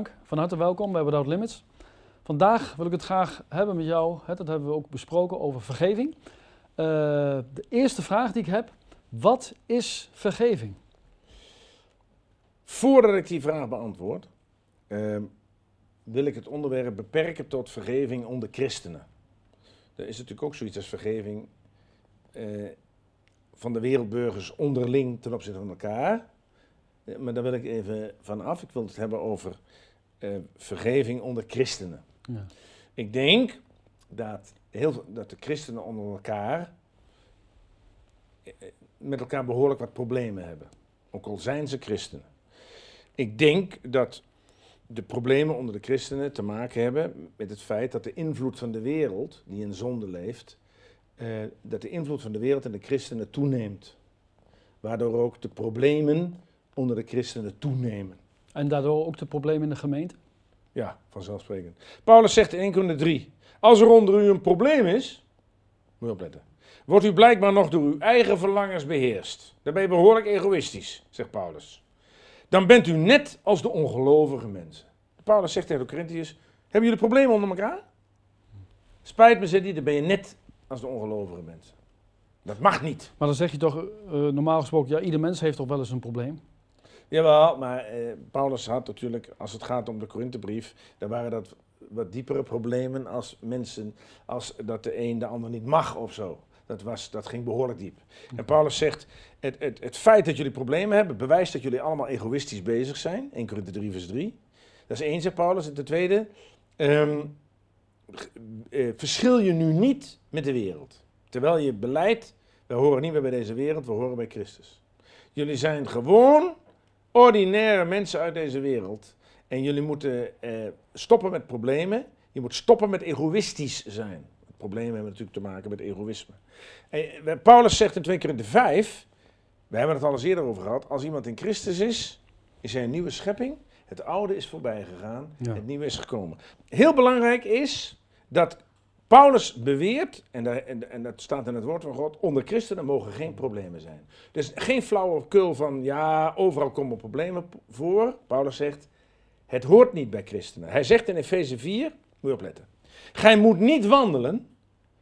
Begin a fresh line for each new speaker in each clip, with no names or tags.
Van harte welkom bij Without Limits. Vandaag wil ik het graag hebben met jou, hè, dat hebben we ook besproken, over vergeving. Eh, de eerste vraag die ik heb, wat is vergeving?
Voordat ik die vraag beantwoord, ehm, wil ik het onderwerp beperken tot vergeving onder christenen. Er is natuurlijk ook zoiets als vergeving eh, van de wereldburgers onderling ten opzichte van elkaar. Eh, maar daar wil ik even van af. Ik wil het hebben over eh, vergeving onder christenen.
Ja.
Ik denk dat, heel, dat de christenen onder elkaar eh, met elkaar behoorlijk wat problemen hebben. Ook al zijn ze christenen. Ik denk dat de problemen onder de christenen te maken hebben met het feit dat de invloed van de wereld, die in zonde leeft, dat de invloed van de wereld en de christenen toeneemt. Waardoor ook de problemen onder de christenen toenemen.
En daardoor ook de problemen in de gemeente?
Ja, vanzelfsprekend. Paulus zegt in 1 Corinthië 3, als er onder u een probleem is, moet je opletten, wordt u blijkbaar nog door uw eigen verlangens beheerst. Dan ben je behoorlijk egoïstisch, zegt Paulus. Dan bent u net als de ongelovige mensen. Paulus zegt tegen de Corinthiërs, hebben jullie problemen onder elkaar? Spijt me, zegt hij, dan ben je net als de ongelovige mensen. Dat mag niet.
Maar dan zeg je toch eh, normaal gesproken, ja, ieder mens heeft toch wel eens een probleem?
Jawel, maar eh, Paulus had natuurlijk, als het gaat om de Korinthebrief, dan waren dat wat diepere problemen als mensen, als dat de een de ander niet mag of zo. Dat, was, dat ging behoorlijk diep. En Paulus zegt, het, het, het feit dat jullie problemen hebben, bewijst dat jullie allemaal egoïstisch bezig zijn. 1 Korinthe 3 vers 3. Dat is één, zegt Paulus. En ten tweede, ehm, eh, verschil je nu niet met de wereld. Terwijl je beleidt, we horen niet meer bij deze wereld, we horen bij Christus. Jullie zijn gewoon ordinaire mensen uit deze wereld. En jullie moeten eh, stoppen met problemen. Je moet stoppen met egoïstisch zijn. Problemen hebben natuurlijk te maken met egoïsme. En, eh, Paulus zegt in 2 Korinthe 5, we hebben het al eens eerder over gehad, als iemand in Christus is, is hij een nieuwe schepping. Het oude is voorbij gegaan,
Ja.
het nieuwe is gekomen. Heel belangrijk is dat Paulus beweert, en, daar- en, en dat staat in het woord van God, onder christenen mogen geen problemen zijn. Dus geen flauwekul van, ja, overal komen problemen voor. Paulus zegt, het hoort niet bij christenen. Hij zegt in Efeze 4, moet je opletten. Gij moet niet wandelen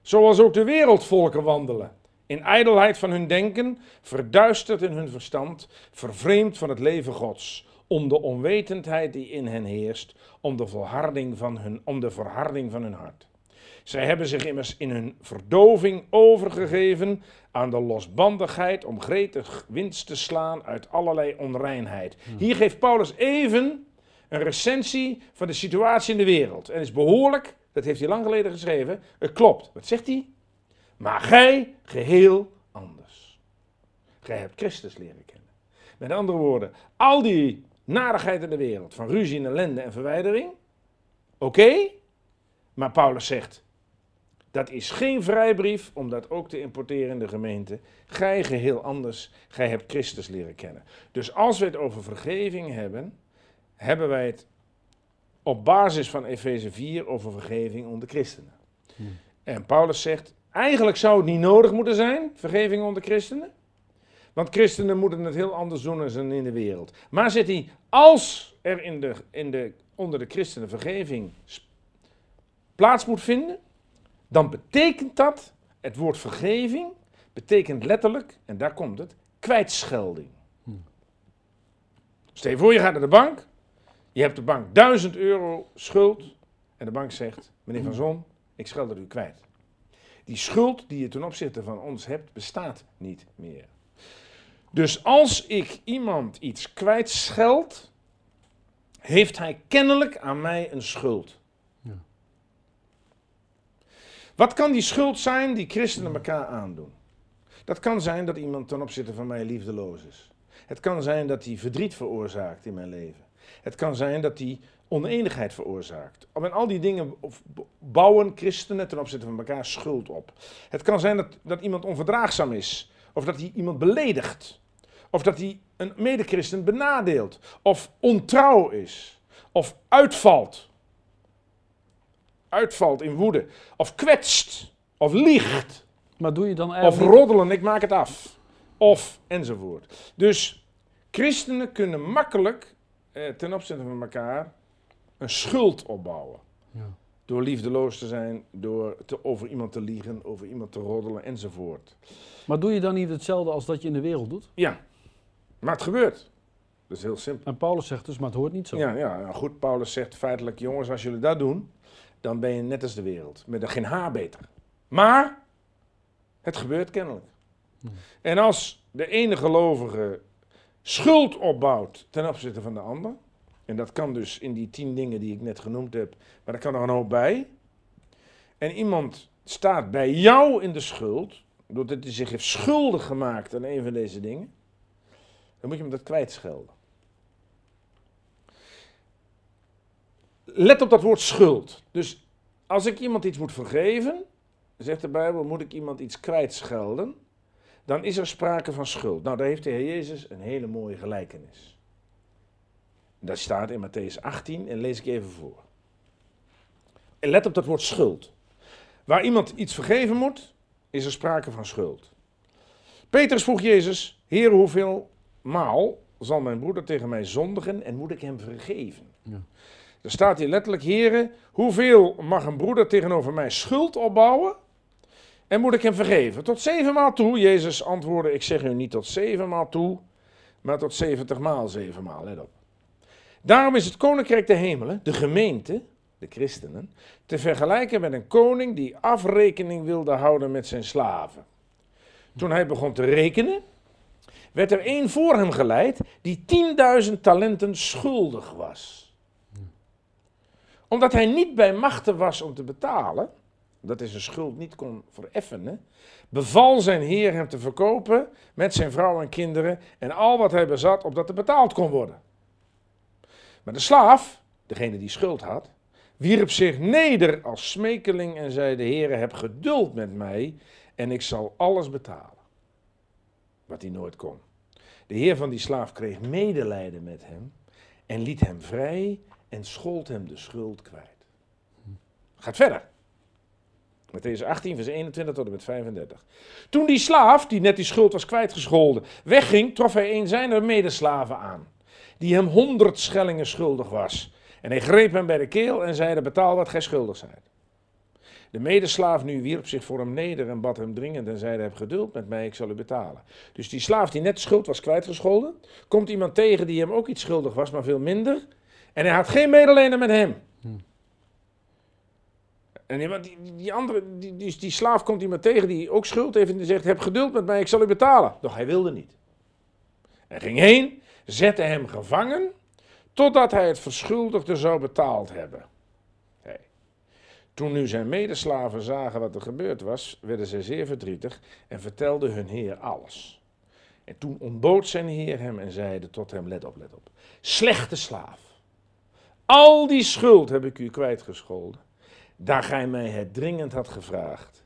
zoals ook de wereldvolken wandelen. In ijdelheid van hun denken, verduisterd in hun verstand, vervreemd van het leven Gods, om de onwetendheid die in hen heerst, om de, volharding van hun, om de verharding van hun hart. Zij hebben zich immers in hun verdoving overgegeven aan de losbandigheid om gretig winst te slaan uit allerlei onreinheid. Hier geeft Paulus even een recensie van de situatie in de wereld. En is behoorlijk, dat heeft hij lang geleden geschreven, het klopt. Wat zegt hij? Maar gij geheel anders. Gij hebt Christus leren kennen. Met andere woorden, al die narigheid in de wereld, van ruzie en ellende en verwijdering, oké, maar Paulus zegt, dat is geen vrijbrief om dat ook te importeren in de gemeente. Gij geheel anders, gij hebt Christus leren kennen. Dus als we het over vergeving hebben, hebben wij het op basis van Efeze 4 over vergeving onder christenen.
Hmm.
En Paulus zegt, eigenlijk zou het niet nodig moeten zijn, vergeving onder christenen. Want christenen moeten het heel anders doen dan in de wereld. Maar zegt hij, als er in de, in de, onder de christenen vergeving plaats moet vinden, dan betekent dat, het woord vergeving, betekent letterlijk, en daar komt het, kwijtschelding. Stel je voor, je gaat naar de bank, je hebt de bank 1000 euro schuld, en de bank zegt, meneer Van Zon, ik scheld het u kwijt. Die schuld die je ten opzichte van ons hebt, bestaat niet meer. Dus als ik iemand iets kwijtscheld, heeft hij kennelijk aan mij een schuld.
Ja.
Wat kan die schuld zijn die christenen elkaar aandoen? Dat kan zijn dat iemand ten opzichte van mij liefdeloos is. Het kan zijn dat hij verdriet veroorzaakt in mijn leven. Het kan zijn dat hij oneenigheid veroorzaakt. En al die dingen bouwen christenen ten opzichte van elkaar schuld op. Het kan zijn dat, dat iemand onverdraagzaam is. Of dat hij iemand beledigt. Of dat hij een medechristen benadeelt. Of ontrouw is. Of uitvalt. Uitvalt in woede. Of kwetst. Of liegt.
Maar doe je dan
Of
eigenlijk...
roddelen, ik maak het af. Of enzovoort. Dus christenen kunnen makkelijk eh, ten opzichte van elkaar een schuld opbouwen.
Ja.
Door liefdeloos te zijn, door te, over iemand te liegen, over iemand te roddelen enzovoort.
Maar doe je dan niet hetzelfde als dat je in de wereld doet?
Ja, maar het gebeurt. Dat is heel simpel.
En Paulus zegt dus, maar het hoort niet zo.
Ja, ja, nou goed, Paulus zegt feitelijk, jongens, als jullie dat doen, dan ben je net als de wereld. Met er geen haar beter. Maar, het gebeurt kennelijk. En als de ene gelovige schuld opbouwt ten opzichte van de ander, en dat kan dus in die tien dingen die ik net genoemd heb, maar er kan er een hoop bij. En iemand staat bij jou in de schuld, doordat hij zich heeft schuldig gemaakt aan een van deze dingen, dan moet je hem dat kwijtschelden. Let op dat woord schuld. Dus als ik iemand iets moet vergeven, zegt de Bijbel, moet ik iemand iets kwijtschelden, dan is er sprake van schuld. Nou, daar heeft de Heer Jezus een hele mooie gelijkenis. Dat staat in Matthäus 18 en lees ik even voor. En let op dat woord schuld. Waar iemand iets vergeven moet, is er sprake van schuld. Petrus vroeg Jezus, Heer, hoeveel maal zal mijn broeder tegen mij zondigen en moet ik hem vergeven?
Ja.
Er staat hier letterlijk, heren, hoeveel mag een broeder tegenover mij schuld opbouwen en moet ik hem vergeven? Tot zevenmaal toe. Jezus antwoordde, ik zeg u niet tot zevenmaal toe, maar tot zeventigmaal zevenmaal, let op. Daarom is het koninkrijk der hemelen, de gemeente, de christenen, te vergelijken met een koning die afrekening wilde houden met zijn slaven. Toen hij begon te rekenen, werd er één voor hem geleid die 10.000 talenten schuldig was. Omdat hij niet bij machten was om te betalen, dat hij zijn schuld niet kon vereffenen, beval zijn heer hem te verkopen met zijn vrouw en kinderen en al wat hij bezat, opdat er betaald kon worden. Maar de slaaf, degene die schuld had, wierp zich neder als smekeling en zei: De Heere, heb geduld met mij en ik zal alles betalen. Wat hij nooit kon. De heer van die slaaf kreeg medelijden met hem en liet hem vrij en schold hem de schuld kwijt. Gaat verder. Matthäus 18, vers 21 tot en met 35. Toen die slaaf, die net die schuld was kwijtgescholden, wegging, trof hij een zijner medeslaven aan, die hem honderd schellingen schuldig was. En hij greep hem bij de keel en zeide, betaal wat gij schuldig zijt. De medeslaaf nu wierp zich voor hem neder en bad hem dringend en zeide, heb geduld met mij, ik zal u betalen. Dus die slaaf die net schuld was kwijtgescholden, komt iemand tegen die hem ook iets schuldig was, maar veel minder. En hij had geen medelijden met hem. En die, die, andere, die, die, die slaaf komt iemand tegen die ook schuld heeft en die zegt, heb geduld met mij, ik zal u betalen. Doch hij wilde niet. Hij ging heen, zette hem gevangen, totdat hij het verschuldigde zou betaald hebben. Hey. Toen nu zijn medeslaven zagen wat er gebeurd was, werden zij zeer verdrietig en vertelden hun heer alles. En toen ontbood zijn heer hem en zeide tot hem, let op, let op. Slechte slaaf, al die schuld heb ik u kwijtgescholden daar gij mij het dringend had gevraagd.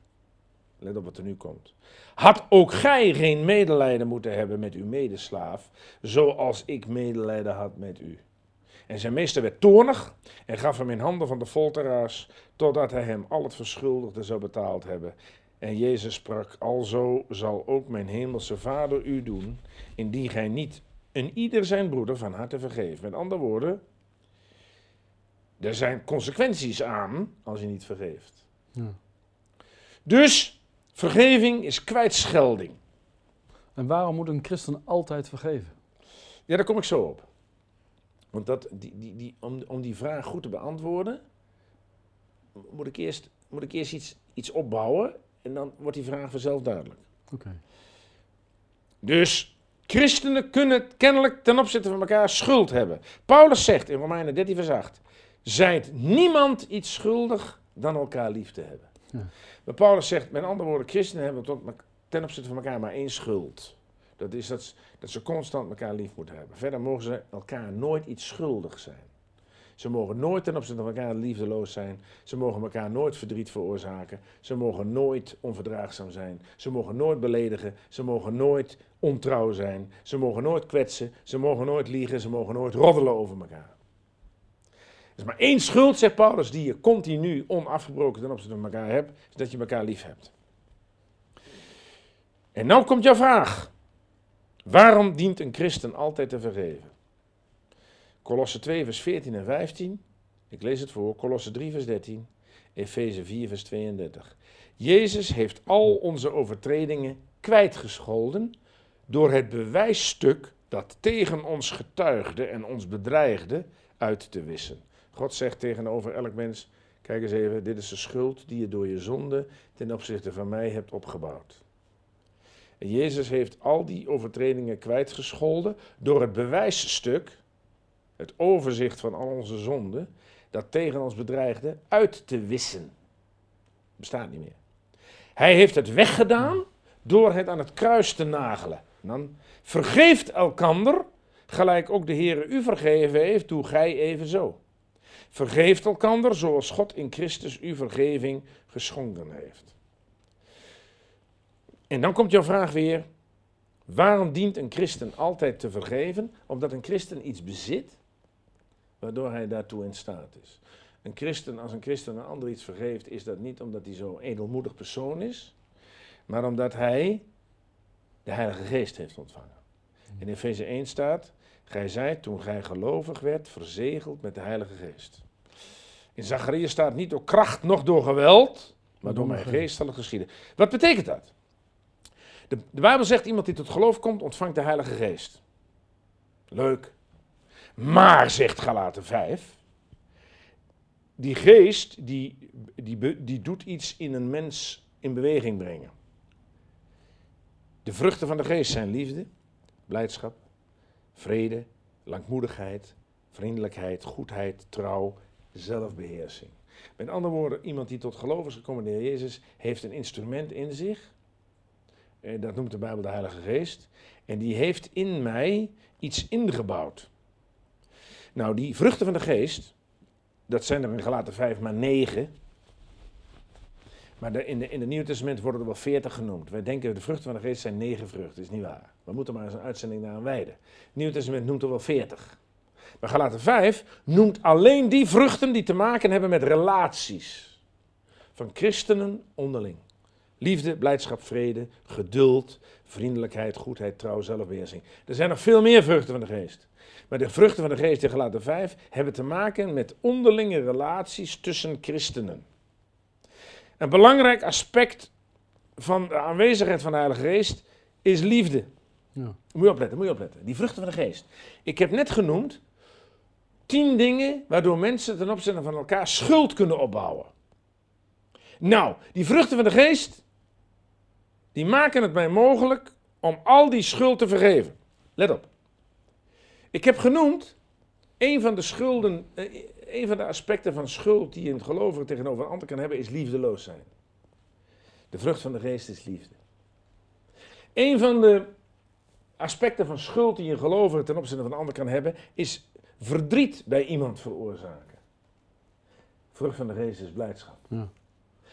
Let op wat er nu komt. Had ook gij geen medelijden moeten hebben met uw medeslaaf, zoals ik medelijden had met u. En zijn meester werd toornig en gaf hem in handen van de folteraars, totdat hij hem al het verschuldigde zou betaald hebben. En Jezus sprak, alzo zal ook mijn hemelse vader u doen, indien gij niet een ieder zijn broeder van harte vergeeft. Met andere woorden, er zijn consequenties aan als je niet vergeeft.
Ja.
Dus vergeving is kwijtschelding.
En waarom moet een christen altijd vergeven?
Ja, daar kom ik zo op. Want dat, die, die, die, om, om die vraag goed te beantwoorden, moet ik eerst, moet ik eerst iets, iets opbouwen en dan wordt die vraag vanzelf duidelijk.
Oké.
Dus christenen kunnen kennelijk ten opzichte van elkaar schuld hebben. Paulus zegt in Romeinen 13 vers 8, zijt niemand iets schuldig dan elkaar lief te hebben.
Ja.
Maar Paulus zegt, met andere woorden, christenen hebben tot, ten opzichte van elkaar maar één schuld. Dat is dat, ze- dat ze constant elkaar lief moeten hebben. Verder mogen ze elkaar nooit iets schuldig zijn. Ze mogen nooit ten opzichte van elkaar liefdeloos zijn. Ze mogen elkaar nooit verdriet veroorzaken. Ze mogen nooit onverdraagzaam zijn. Ze mogen nooit beledigen. Ze mogen nooit ontrouw zijn. Ze mogen nooit kwetsen. Ze mogen nooit liegen. Ze mogen nooit roddelen over elkaar. Er is maar één schuld, zegt Paulus, die je continu onafgebroken ten opzichte van elkaar hebt, is dat je elkaar lief hebt. En nou komt jouw vraag. Waarom dient een christen altijd te vergeven? Kolosse 2, vers 14 en 15. Ik lees het voor, Kolosse 3, vers 13, Efeze 4, vers 32. Jezus heeft al onze overtredingen kwijtgescholden door het bewijsstuk dat tegen ons getuigde en ons bedreigde uit te wissen. God zegt tegenover elk mens, kijk eens even, dit is de schuld die je door je zonde ten opzichte van mij hebt opgebouwd. En Jezus heeft al die overtredingen kwijtgescholden door het bewijsstuk, het overzicht van al onze zonden, dat tegen ons bedreigde, uit te wissen. Bestaat niet meer. Hij heeft het weggedaan door het aan het kruis te nagelen. dan vergeeft elkander, gelijk ook de Heer u vergeven heeft, doe gij evenzo. Vergeeft elkander zoals God in Christus u vergeving geschonken heeft. En dan komt jouw vraag weer, waarom dient een christen altijd te vergeven? Omdat een christen iets bezit waardoor hij daartoe in staat is. Een christen, als een christen een ander iets vergeeft, is dat niet omdat hij zo'n edelmoedig persoon is, maar omdat hij de Heilige Geest heeft ontvangen. In Efeze 1 staat, gij zijt toen gij gelovig werd, verzegeld met de Heilige Geest. In Zachariah staat niet door kracht, nog door geweld, maar door mijn geest zal het geschieden. Wat betekent dat? De, de Bijbel zegt, iemand die tot geloof komt, ontvangt de Heilige Geest. Leuk. Maar, zegt Galaten 5, die geest die, die, die doet iets in een mens in beweging brengen. De vruchten van de geest zijn liefde, blijdschap, vrede, langmoedigheid, vriendelijkheid, goedheid, trouw, zelfbeheersing. Met andere woorden, iemand die tot geloof is gekomen de Jezus, heeft een instrument in zich. Eh, dat noemt de Bijbel de Heilige Geest. En die heeft in mij iets ingebouwd. Nou, die vruchten van de geest, dat zijn er in Galaten 5 maar 9. Maar in, de, in het Nieuwe Testament worden er wel 40 genoemd. Wij denken de vruchten van de geest zijn 9 vruchten. Dat is niet waar. We moeten maar eens een uitzending naar een wijden. Het Nieuwe Testament noemt er wel 40. Maar Galaten 5 noemt alleen die vruchten die te maken hebben met relaties. Van christenen onderling. Liefde, blijdschap, vrede, geduld, vriendelijkheid, goedheid, trouw, zelfbeheersing. Er zijn nog veel meer vruchten van de geest. Maar de vruchten van de geest in Galaten 5 hebben te maken met onderlinge relaties tussen christenen. Een belangrijk aspect van de aanwezigheid van de Heilige Geest is liefde. Ja. Moet je opletten, moet je opletten. Die vruchten van de geest. Ik heb net genoemd tien dingen waardoor mensen ten opzichte van elkaar schuld kunnen opbouwen. Nou, die vruchten van de geest, die maken het mij mogelijk om al die schuld te vergeven. Let op. Ik heb genoemd, een van de schulden, eh, een van de aspecten van schuld die een gelovige tegenover een ander kan hebben, is liefdeloos zijn. De vrucht van de geest is liefde. Een van de aspecten van schuld die een gelovige ten opzichte van een ander kan hebben, is verdriet bij iemand veroorzaken. Vrucht van de geest is blijdschap. Ja.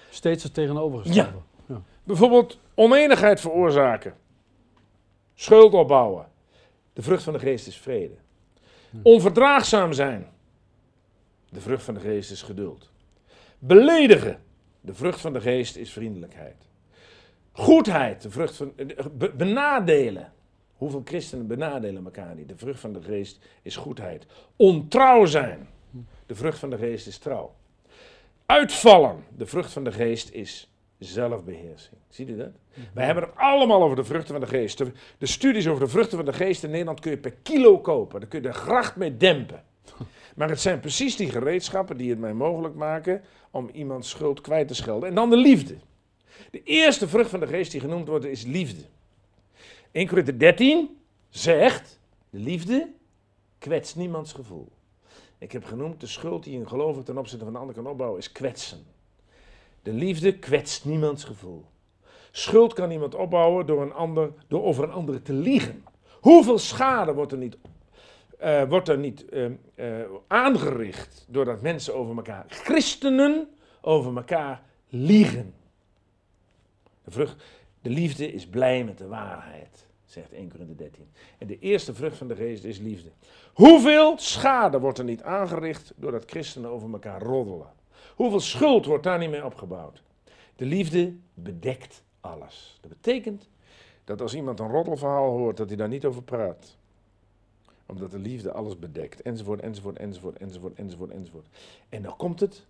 Steeds het tegenovergestelde.
Ja. ja. Bijvoorbeeld oneenigheid veroorzaken. Schuld opbouwen. De vrucht van de geest is vrede. Onverdraagzaam zijn. De vrucht van de geest is geduld. Beledigen. De vrucht van de geest is vriendelijkheid. Goedheid. De vrucht van. benadelen. Hoeveel christenen benadelen elkaar niet? De vrucht van de geest is goedheid. Ontrouw zijn. De vrucht van de geest is trouw. Uitvallen. De vrucht van de geest is zelfbeheersing. Ziet u dat? Wij hebben het allemaal over de vruchten van de geest. De, studies over de vruchten van de geest in Nederland kun je per kilo kopen. Daar kun je de gracht mee dempen. Maar het zijn precies die gereedschappen die het mij mogelijk maken om iemands schuld kwijt te schelden. En dan de liefde. De eerste vrucht van de geest die genoemd wordt is liefde. 1 Korinther 13 zegt, de liefde kwetst niemands gevoel. Ik heb genoemd, de schuld die een gelovige ten opzichte van de ander kan opbouwen, is kwetsen. De liefde kwetst niemands gevoel. Schuld kan iemand opbouwen door, een ander, door over een andere te liegen. Hoeveel schade wordt er niet, uh, wordt er niet uh, uh, aangericht doordat mensen over elkaar, christenen over elkaar liegen? De, vrucht, de liefde is blij met de waarheid, zegt 1 Corinthië 13. En de eerste vrucht van de geest is liefde. Hoeveel schade wordt er niet aangericht doordat christenen over elkaar roddelen? Hoeveel schuld wordt daar niet mee opgebouwd? De liefde bedekt alles. Dat betekent dat als iemand een roddelverhaal hoort, dat hij daar niet over praat. Omdat de liefde alles bedekt. Enzovoort, enzovoort, enzovoort, enzovoort, enzovoort, enzovoort. En dan komt het.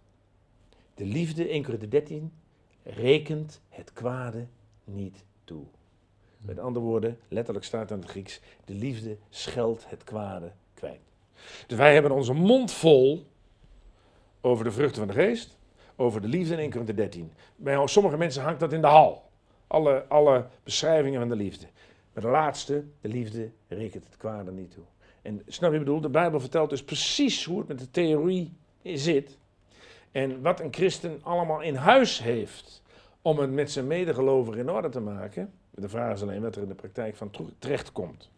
De liefde, 1 Korinther 13, rekent het kwade niet toe. Met andere woorden, letterlijk staat in het Grieks, de liefde scheldt het kwade kwijt. Dus wij hebben onze mond vol over de vruchten van de geest, over de liefde in 1 Korinther 13. Bij sommige mensen hangt dat in de hal. Alle, alle beschrijvingen van de liefde. Maar de laatste, de liefde, rekent het kwade niet toe. En snap je bedoel, de Bijbel vertelt dus precies hoe het met de theorie zit. En wat een christen allemaal in huis heeft om het met zijn medegelovigen in orde te maken. De vraag is alleen wat er in de praktijk van terecht komt.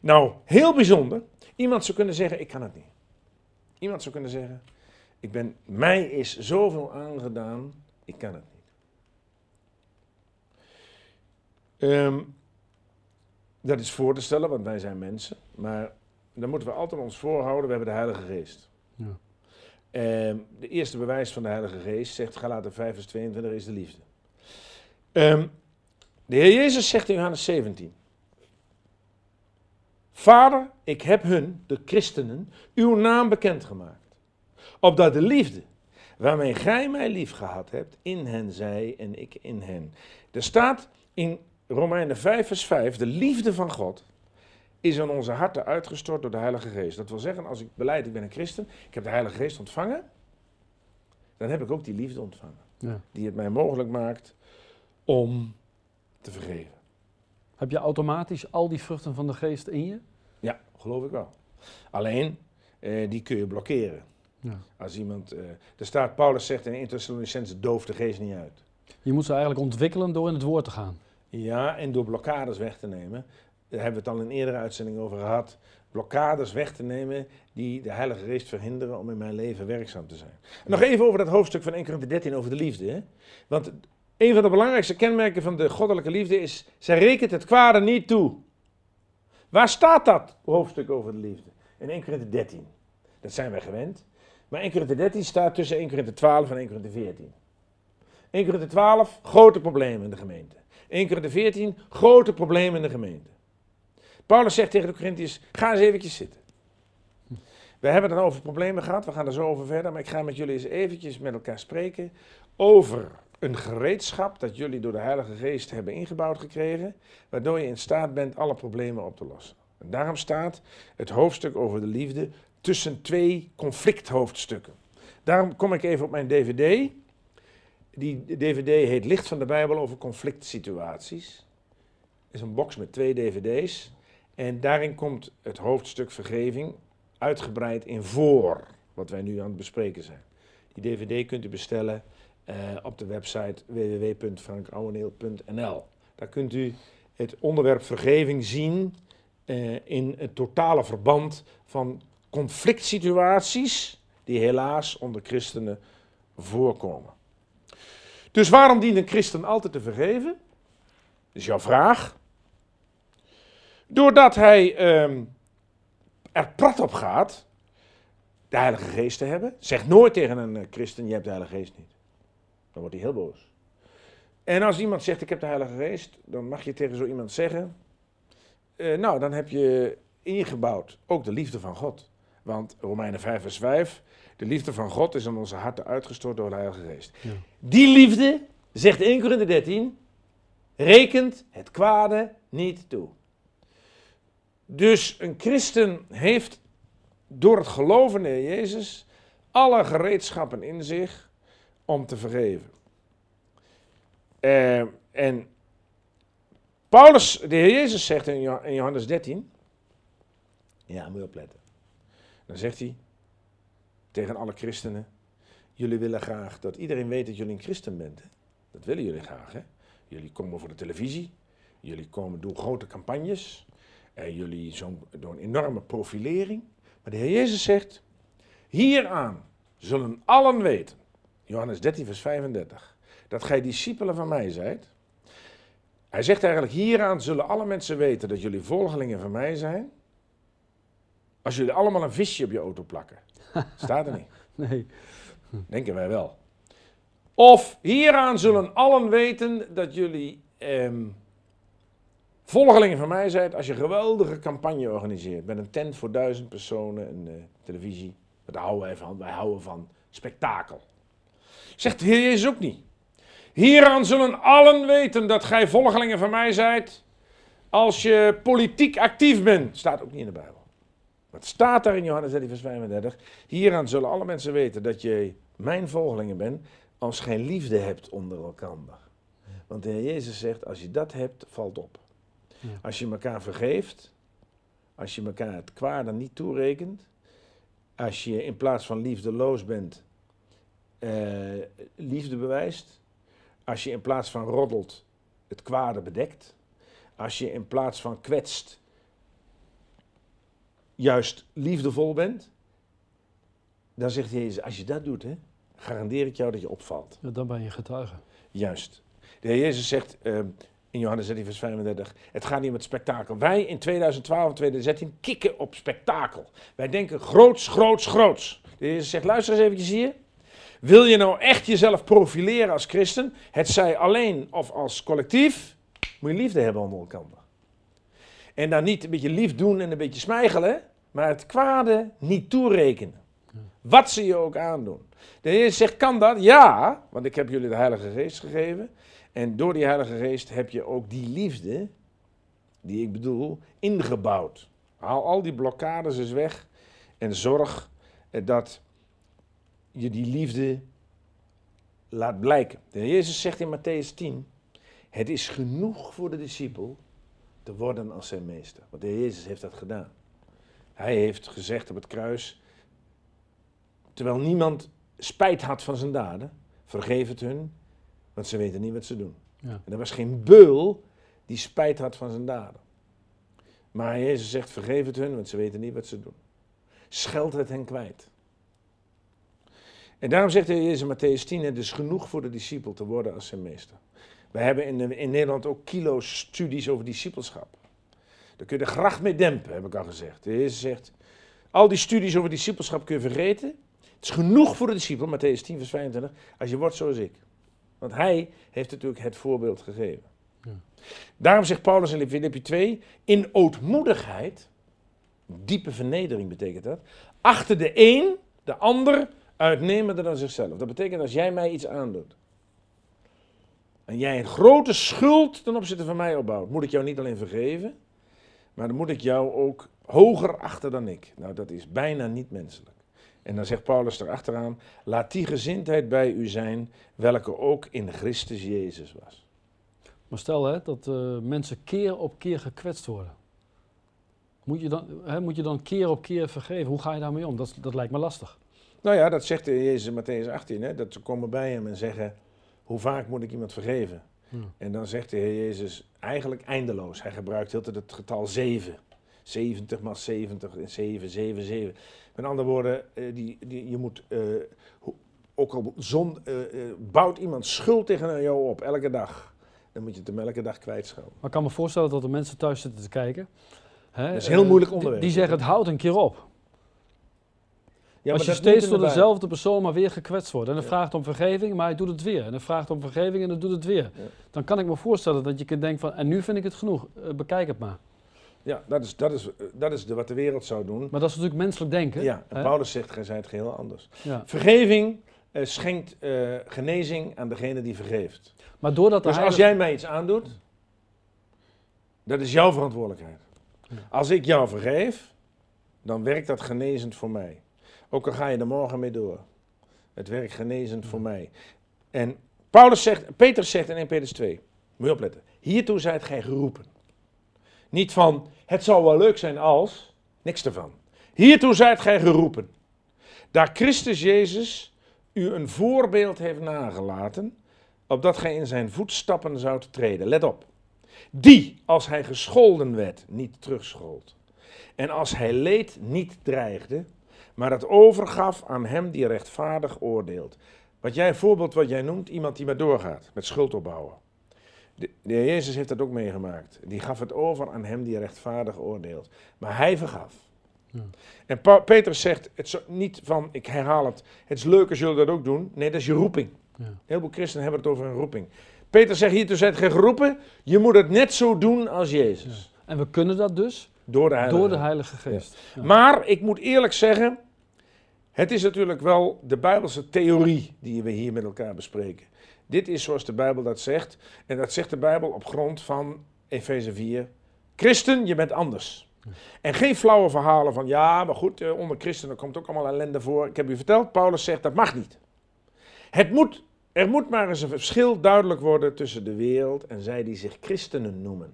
Nou, heel bijzonder. Iemand zou kunnen zeggen, ik kan het niet. Iemand zou kunnen zeggen, ik ben, mij is zoveel aangedaan, ik kan het niet. Ehm, dat is voor te stellen, want wij zijn mensen. Maar dan moeten we altijd ons voorhouden, we hebben de Heilige Geest. Ja. Um, de eerste bewijs van de Heilige Geest, zegt Galaten 5 vers 22, is de liefde. Um, de Heer Jezus zegt in Johannes 17. Vader, ik heb hun, de christenen, uw naam bekendgemaakt. Opdat de liefde waarmee gij mij lief gehad hebt, in hen zij en ik in hen. Er staat in Romeinen 5 vers 5, de liefde van God is in onze harten uitgestort door de Heilige Geest. Dat wil zeggen, als ik beleid, ik ben een christen, ik heb de Heilige Geest ontvangen, dan heb ik ook die liefde ontvangen. Ja. Die het mij mogelijk maakt om te vergeven.
Heb je automatisch al die vruchten van de geest in je?
Ja, geloof ik wel. Alleen, eh, die kun je blokkeren. Ja. Als iemand, uh, er staat, Paulus zegt in 1 Thessalonicense, doof de geest niet uit.
Je moet ze eigenlijk ontwikkelen door in het woord te gaan.
Ja, en door blokkades weg te nemen. Daar hebben we het al in een eerdere uitzending over gehad. Blokkades weg te nemen die de Heilige Geest verhinderen om in mijn leven werkzaam te zijn. nog even over dat hoofdstuk van 1 Corinthië 13 over de liefde. Hè? Want een van de belangrijkste kenmerken van de goddelijke liefde is, zij rekent het kwade niet toe. Waar staat dat hoofdstuk over de liefde? In 1 Corinthië 13. Dat zijn wij gewend. Maar 1 Corinthië 13 staat tussen 1 Corinthië 12 en 1 Corinthië 14. 1 Corinthië 12, grote problemen in de gemeente. 1 Corinthië 14, grote problemen in de gemeente. Paulus zegt tegen de Corinthiërs, ga eens eventjes zitten. We hebben het over problemen gehad, we gaan er zo over verder, maar ik ga met jullie eens eventjes met elkaar spreken over een gereedschap dat jullie door de Heilige Geest hebben ingebouwd gekregen, waardoor je in staat bent alle problemen op te lossen. En daarom staat het hoofdstuk over de liefde tussen twee conflicthoofdstukken. Daarom kom ik even op mijn DVD. Die DVD heet Licht van de Bijbel over conflict situaties. is een box met twee DVD's. En daarin komt het hoofdstuk vergeving uitgebreid in voor, wat wij nu aan het bespreken zijn. Die DVD kunt u bestellen uh, op de website www.frankouweneel.nl. Daar kunt u het onderwerp vergeving zien uh, in het totale verband van conflict situaties die helaas onder christenen voorkomen. Dus waarom dient een christen altijd te vergeven? Dat is jouw vraag. Doordat hij um, er prat op gaat de Heilige Geest te hebben. Zeg nooit tegen een eh, christen: Je hebt de Heilige Geest niet. Dan wordt hij heel boos. En als iemand zegt: Ik heb de Heilige Geest, dan mag je tegen zo iemand zeggen: uh, Nou, dan heb je ingebouwd ook de liefde van God. Want Romeinen 5, vers 5, de liefde van God is in onze harten uitgestort door de Heilige Geest. Ja. Die liefde, zegt 1 Corinthië 13, rekent het kwade niet toe. Dus een christen heeft door het geloven in Jezus alle gereedschappen in zich om te vergeven. Uh, en Paulus, de Heer Jezus zegt in Johannes 13, ja, moet je opletten. Dan zegt hij tegen alle christenen: Jullie willen graag dat iedereen weet dat jullie een christen bent. Dat willen jullie graag. Hè? Jullie komen voor de televisie, jullie komen door grote campagnes, en jullie zo, door een enorme profilering. Maar de Heer Jezus zegt: Hieraan zullen allen weten, Johannes 13, vers 35, dat gij discipelen van mij zijt. Hij zegt eigenlijk: Hieraan zullen alle mensen weten dat jullie volgelingen van mij zijn als jullie allemaal een visje op je auto plakken. Staat er niet.
Nee.
Denken wij wel. Of hieraan zullen allen weten dat jullie ehm, volgelingen van mij zijt als je een geweldige campagne organiseert. Met een tent voor duizend personen, een uh, televisie. Daar houden wij van. Wij houden van spektakel. Zegt de Heer Jezus ook niet. Hieraan zullen allen weten dat gij volgelingen van mij zijt. Als je politiek actief bent. Staat ook niet in de Bijbel. Wat staat daar in Johannes 13, vers 35? Hieraan zullen alle mensen weten dat je mijn volgelingen bent. Als gij liefde hebt onder elkaar. Want de Heer Jezus zegt: als je dat hebt, valt op. Als je elkaar vergeeft. Als je elkaar het kwade niet toerekent. Als je in plaats van liefdeloos bent, uh, liefde bewijst. Als je in plaats van roddelt, het kwade bedekt. Als je in plaats van kwetst, juist liefdevol bent. Dan zegt Jezus, als je dat doet, hè, garandeer ik jou dat je opvalt.
Ja, dan ben je getuige.
Juist. De Heer Jezus zegt uh, in Johannes 13, vers 35, het gaat niet om het spektakel. Wij in 2012 en 2013 kikken op spektakel. Wij denken groots, groots, groots. De Heer Jezus zegt, luister eens eventjes hier. Wil je nou echt jezelf profileren als christen, het zij alleen of als collectief, moet je liefde hebben onder elkaar. En dan niet een beetje lief doen en een beetje smijgelen, maar het kwade niet toerekenen. Wat ze je ook aandoen. De Heer zegt, kan dat? Ja, want ik heb jullie de Heilige Geest gegeven. En door die Heilige Geest heb je ook die liefde, die ik bedoel, ingebouwd. Haal al die blokkades eens weg en zorg dat je die liefde laat blijken. De Heer Jezus zegt in Matthäus 10, het is genoeg voor de discipel te worden als zijn meester. Want de Heer Jezus heeft dat gedaan. Hij heeft gezegd op het kruis, terwijl niemand spijt had van zijn daden, vergeef het hun, want ze weten niet wat ze doen. Ja. En er was geen beul die spijt had van zijn daden. Maar Jezus zegt, vergeef het hun, want ze weten niet wat ze doen. Scheld het hen kwijt. En daarom zegt de Jezus in Matthäus 10, het is genoeg voor de discipel te worden als zijn meester. Wij hebben in, in Nederland ook kilo's studies over discipelschap. Daar kun je de gracht mee dempen, heb ik al gezegd. De Jezus zegt, al die studies over discipelschap kun je vergeten. Het is genoeg voor de discipel, Matthäus 10 vers 25, als je wordt zoals ik. Want hij heeft natuurlijk het voorbeeld gegeven. Ja. Daarom zegt Paulus in Filippi 2, in ootmoedigheid, diepe vernedering betekent dat, achter de een de ander uitnemender dan zichzelf. Dat betekent als jij mij iets aandoet. En jij een grote schuld ten opzichte van mij opbouwt, moet ik jou niet alleen vergeven, maar dan moet ik jou ook hoger achter dan ik. Nou, dat is bijna niet menselijk. En dan zegt Paulus erachteraan, laat die gezindheid bij u zijn, welke ook in Christus Jezus was.
Maar stel hè, dat uh, mensen keer op keer gekwetst worden. Moet je, dan, hè, moet je dan keer op keer vergeven? Hoe ga je daarmee om? Dat, dat lijkt me lastig.
Nou ja, dat zegt Jezus in Matthäus 18. Hè, dat ze komen bij hem en zeggen, hoe vaak moet ik iemand vergeven? En dan zegt de Heer Jezus eigenlijk eindeloos. Hij gebruikt heel het getal 7. 70 maal 70 en 7, 7, 7. Met andere woorden, uh, die, die, je moet, uh, ook al zon, uh, bouwt iemand schuld tegen jou op, elke dag. Dan moet je het hem elke dag kwijtschelden.
Maar ik kan me voorstellen dat er mensen thuis zitten te kijken.
Hè, dat is een heel moeilijk onderwerp.
Die, die zeggen, het houdt een keer op. Ja, Als je steeds door dezelfde persoon maar weer gekwetst wordt. En dan vraagt om vergeving, maar hij doet het weer. En dan vraagt om vergeving en dan doet het weer. Dan kan ik me voorstellen dat je kunt denken van, en nu vind ik het genoeg, bekijk het maar.
Ja, dat is, dat is, dat is de, wat de wereld zou doen.
Maar dat is natuurlijk menselijk denken.
Ja, en Paulus zegt, gij zijt geheel anders. Vergeving uh, schenkt uh, genezing aan degene die vergeeft. Maar doordat dus als jij mij iets aandoet, dat is jouw verantwoordelijkheid. Als ik jou vergeef, dan werkt dat genezend voor mij. Ook al ga je er morgen mee door. Het werkt genezend voor mij. En Paulus zegt, Peter zegt in 1 Petrus 2, moet je opletten, hiertoe zijt gij geroepen. Niet van, het zou wel leuk zijn als, niks ervan. Hiertoe zijt gij geroepen. Daar Christus Jezus u een voorbeeld heeft nagelaten, opdat gij in zijn voetstappen zoudt treden. Let op. Die, als hij gescholden werd, niet terugschold. En als hij leed, niet dreigde, maar het overgaf aan hem die rechtvaardig oordeelt. Wat jij, voorbeeld wat jij noemt, iemand die maar doorgaat met schuld opbouwen. De, de heer Jezus heeft dat ook meegemaakt. Die gaf het over aan hem die rechtvaardig oordeelt. Maar hij vergaf. Ja. En pa Petrus zegt het niet van, ik herhaal het, het is leuk als jullie dat ook doen. Nee, dat is je roeping. Ja. Heel veel christenen hebben het over een roeping. Peter zegt hier, toen zijt gij geroepen, je moet het net zo doen als Jezus.
En we kunnen dat dus
door de Heilige,
door de Heilige Geest.
Maar ik moet eerlijk zeggen, het is natuurlijk wel de Bijbelse theorie die we hier met elkaar bespreken. Dit is zoals de Bijbel dat zegt. En dat zegt de Bijbel op grond van Efeze 4. Christen, je bent anders. En geen flauwe verhalen van ja, maar goed, eh, onder christenen komt ook allemaal ellende voor. Ik heb u verteld, Paulus zegt dat mag niet. Het moet, er moet maar eens een verschil duidelijk worden tussen de wereld en zij die zich christenen noemen.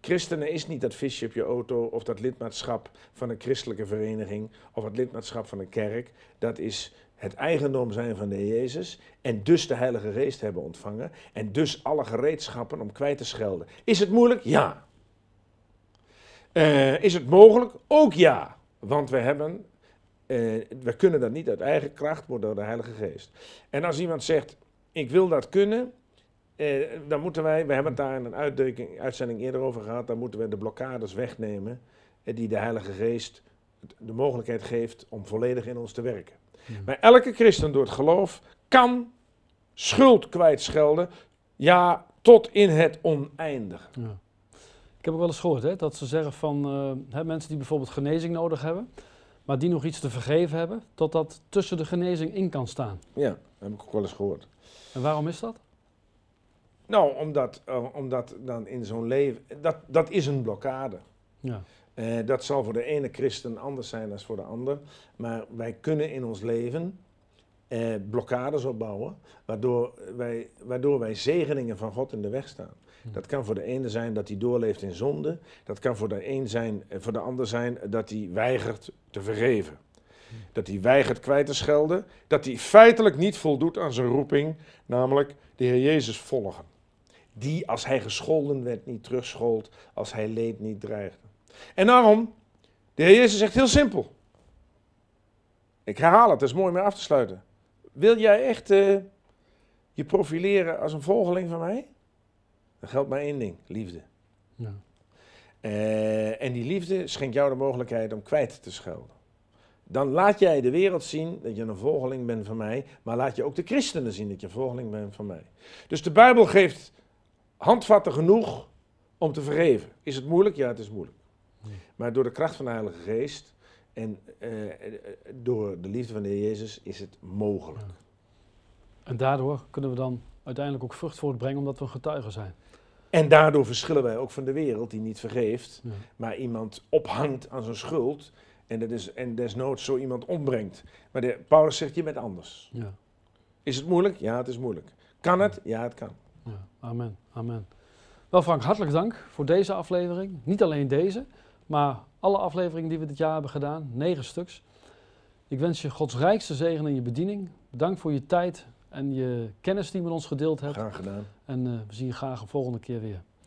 Christenen is niet dat visje op je auto of dat lidmaatschap van een christelijke vereniging of het lidmaatschap van een kerk. Dat is het eigendom zijn van de Jezus en dus de Heilige Geest hebben ontvangen en dus alle gereedschappen om kwijt te schelden. Is het moeilijk? Ja. Uh, is het mogelijk? Ook ja. Want we hebben, uh, we kunnen dat niet uit eigen kracht, maar door de Heilige Geest. En als iemand zegt, ik wil dat kunnen, uh, dan moeten wij, we hebben het daar in een uitzending eerder over gehad, dan moeten we de blokkades wegnemen die de Heilige Geest de mogelijkheid geeft om volledig in ons te werken. Maar elke christen door het geloof kan schuld kwijtschelden, ja, tot in het oneindige. Ja.
Ik heb ook wel eens gehoord hè, dat ze zeggen van uh, hè, mensen die bijvoorbeeld genezing nodig hebben, maar die nog iets te vergeven hebben, tot dat tussen de genezing in kan staan.
Ja, dat heb ik ook wel eens gehoord.
En waarom is dat?
Nou, omdat, uh, omdat dan in zo'n leven, dat, dat is een blokkade. Ja. Uh, dat zal voor de ene christen anders zijn dan voor de ander. Maar wij kunnen in ons leven uh, blokkades opbouwen, waardoor wij, waardoor wij zegeningen van God in de weg staan. Hm. Dat kan voor de ene zijn dat hij doorleeft in zonde. Dat kan voor de een zijn, eh, voor de ander zijn dat hij weigert te vergeven. Hm. Dat hij weigert kwijt te schelden. Dat hij feitelijk niet voldoet aan zijn roeping, namelijk de Heer Jezus volgen. Die als hij gescholden werd niet terugschold, als hij leed niet dreigde. En daarom, de Heer Jezus zegt heel simpel. Ik herhaal het, het is mooi om af te sluiten. Wil jij echt uh, je profileren als een volgeling van mij? Dan geldt maar één ding, liefde. Ja. Uh, en die liefde schenkt jou de mogelijkheid om kwijt te schelden. Dan laat jij de wereld zien dat je een volgeling bent van mij, maar laat je ook de christenen zien dat je een volgeling bent van mij. Dus de Bijbel geeft handvatten genoeg om te vergeven. Is het moeilijk? Ja, het is moeilijk. Maar door de kracht van de Heilige Geest en uh, door de liefde van de Heer Jezus is het mogelijk.
En daardoor kunnen we dan uiteindelijk ook vrucht voortbrengen omdat we een getuige zijn.
En daardoor verschillen wij ook van de wereld die niet vergeeft, maar iemand ophangt aan zijn schuld en, dat is, en desnoods zo iemand ombrengt. Maar de, Paulus zegt, je bent anders. Ja. Is het moeilijk? Ja, het is moeilijk. Kan het? Ja, het kan.
Ja. Amen, amen. Wel Frank, hartelijk dank voor deze aflevering. Niet alleen deze, maar alle afleveringen die we dit jaar hebben gedaan, negen stuks. Ik wens je Gods rijkste zegen in je bediening. Bedankt voor je tijd en je kennis die je met ons gedeeld hebt.
Graag gedaan.
En uh, we zien je graag een volgende keer weer.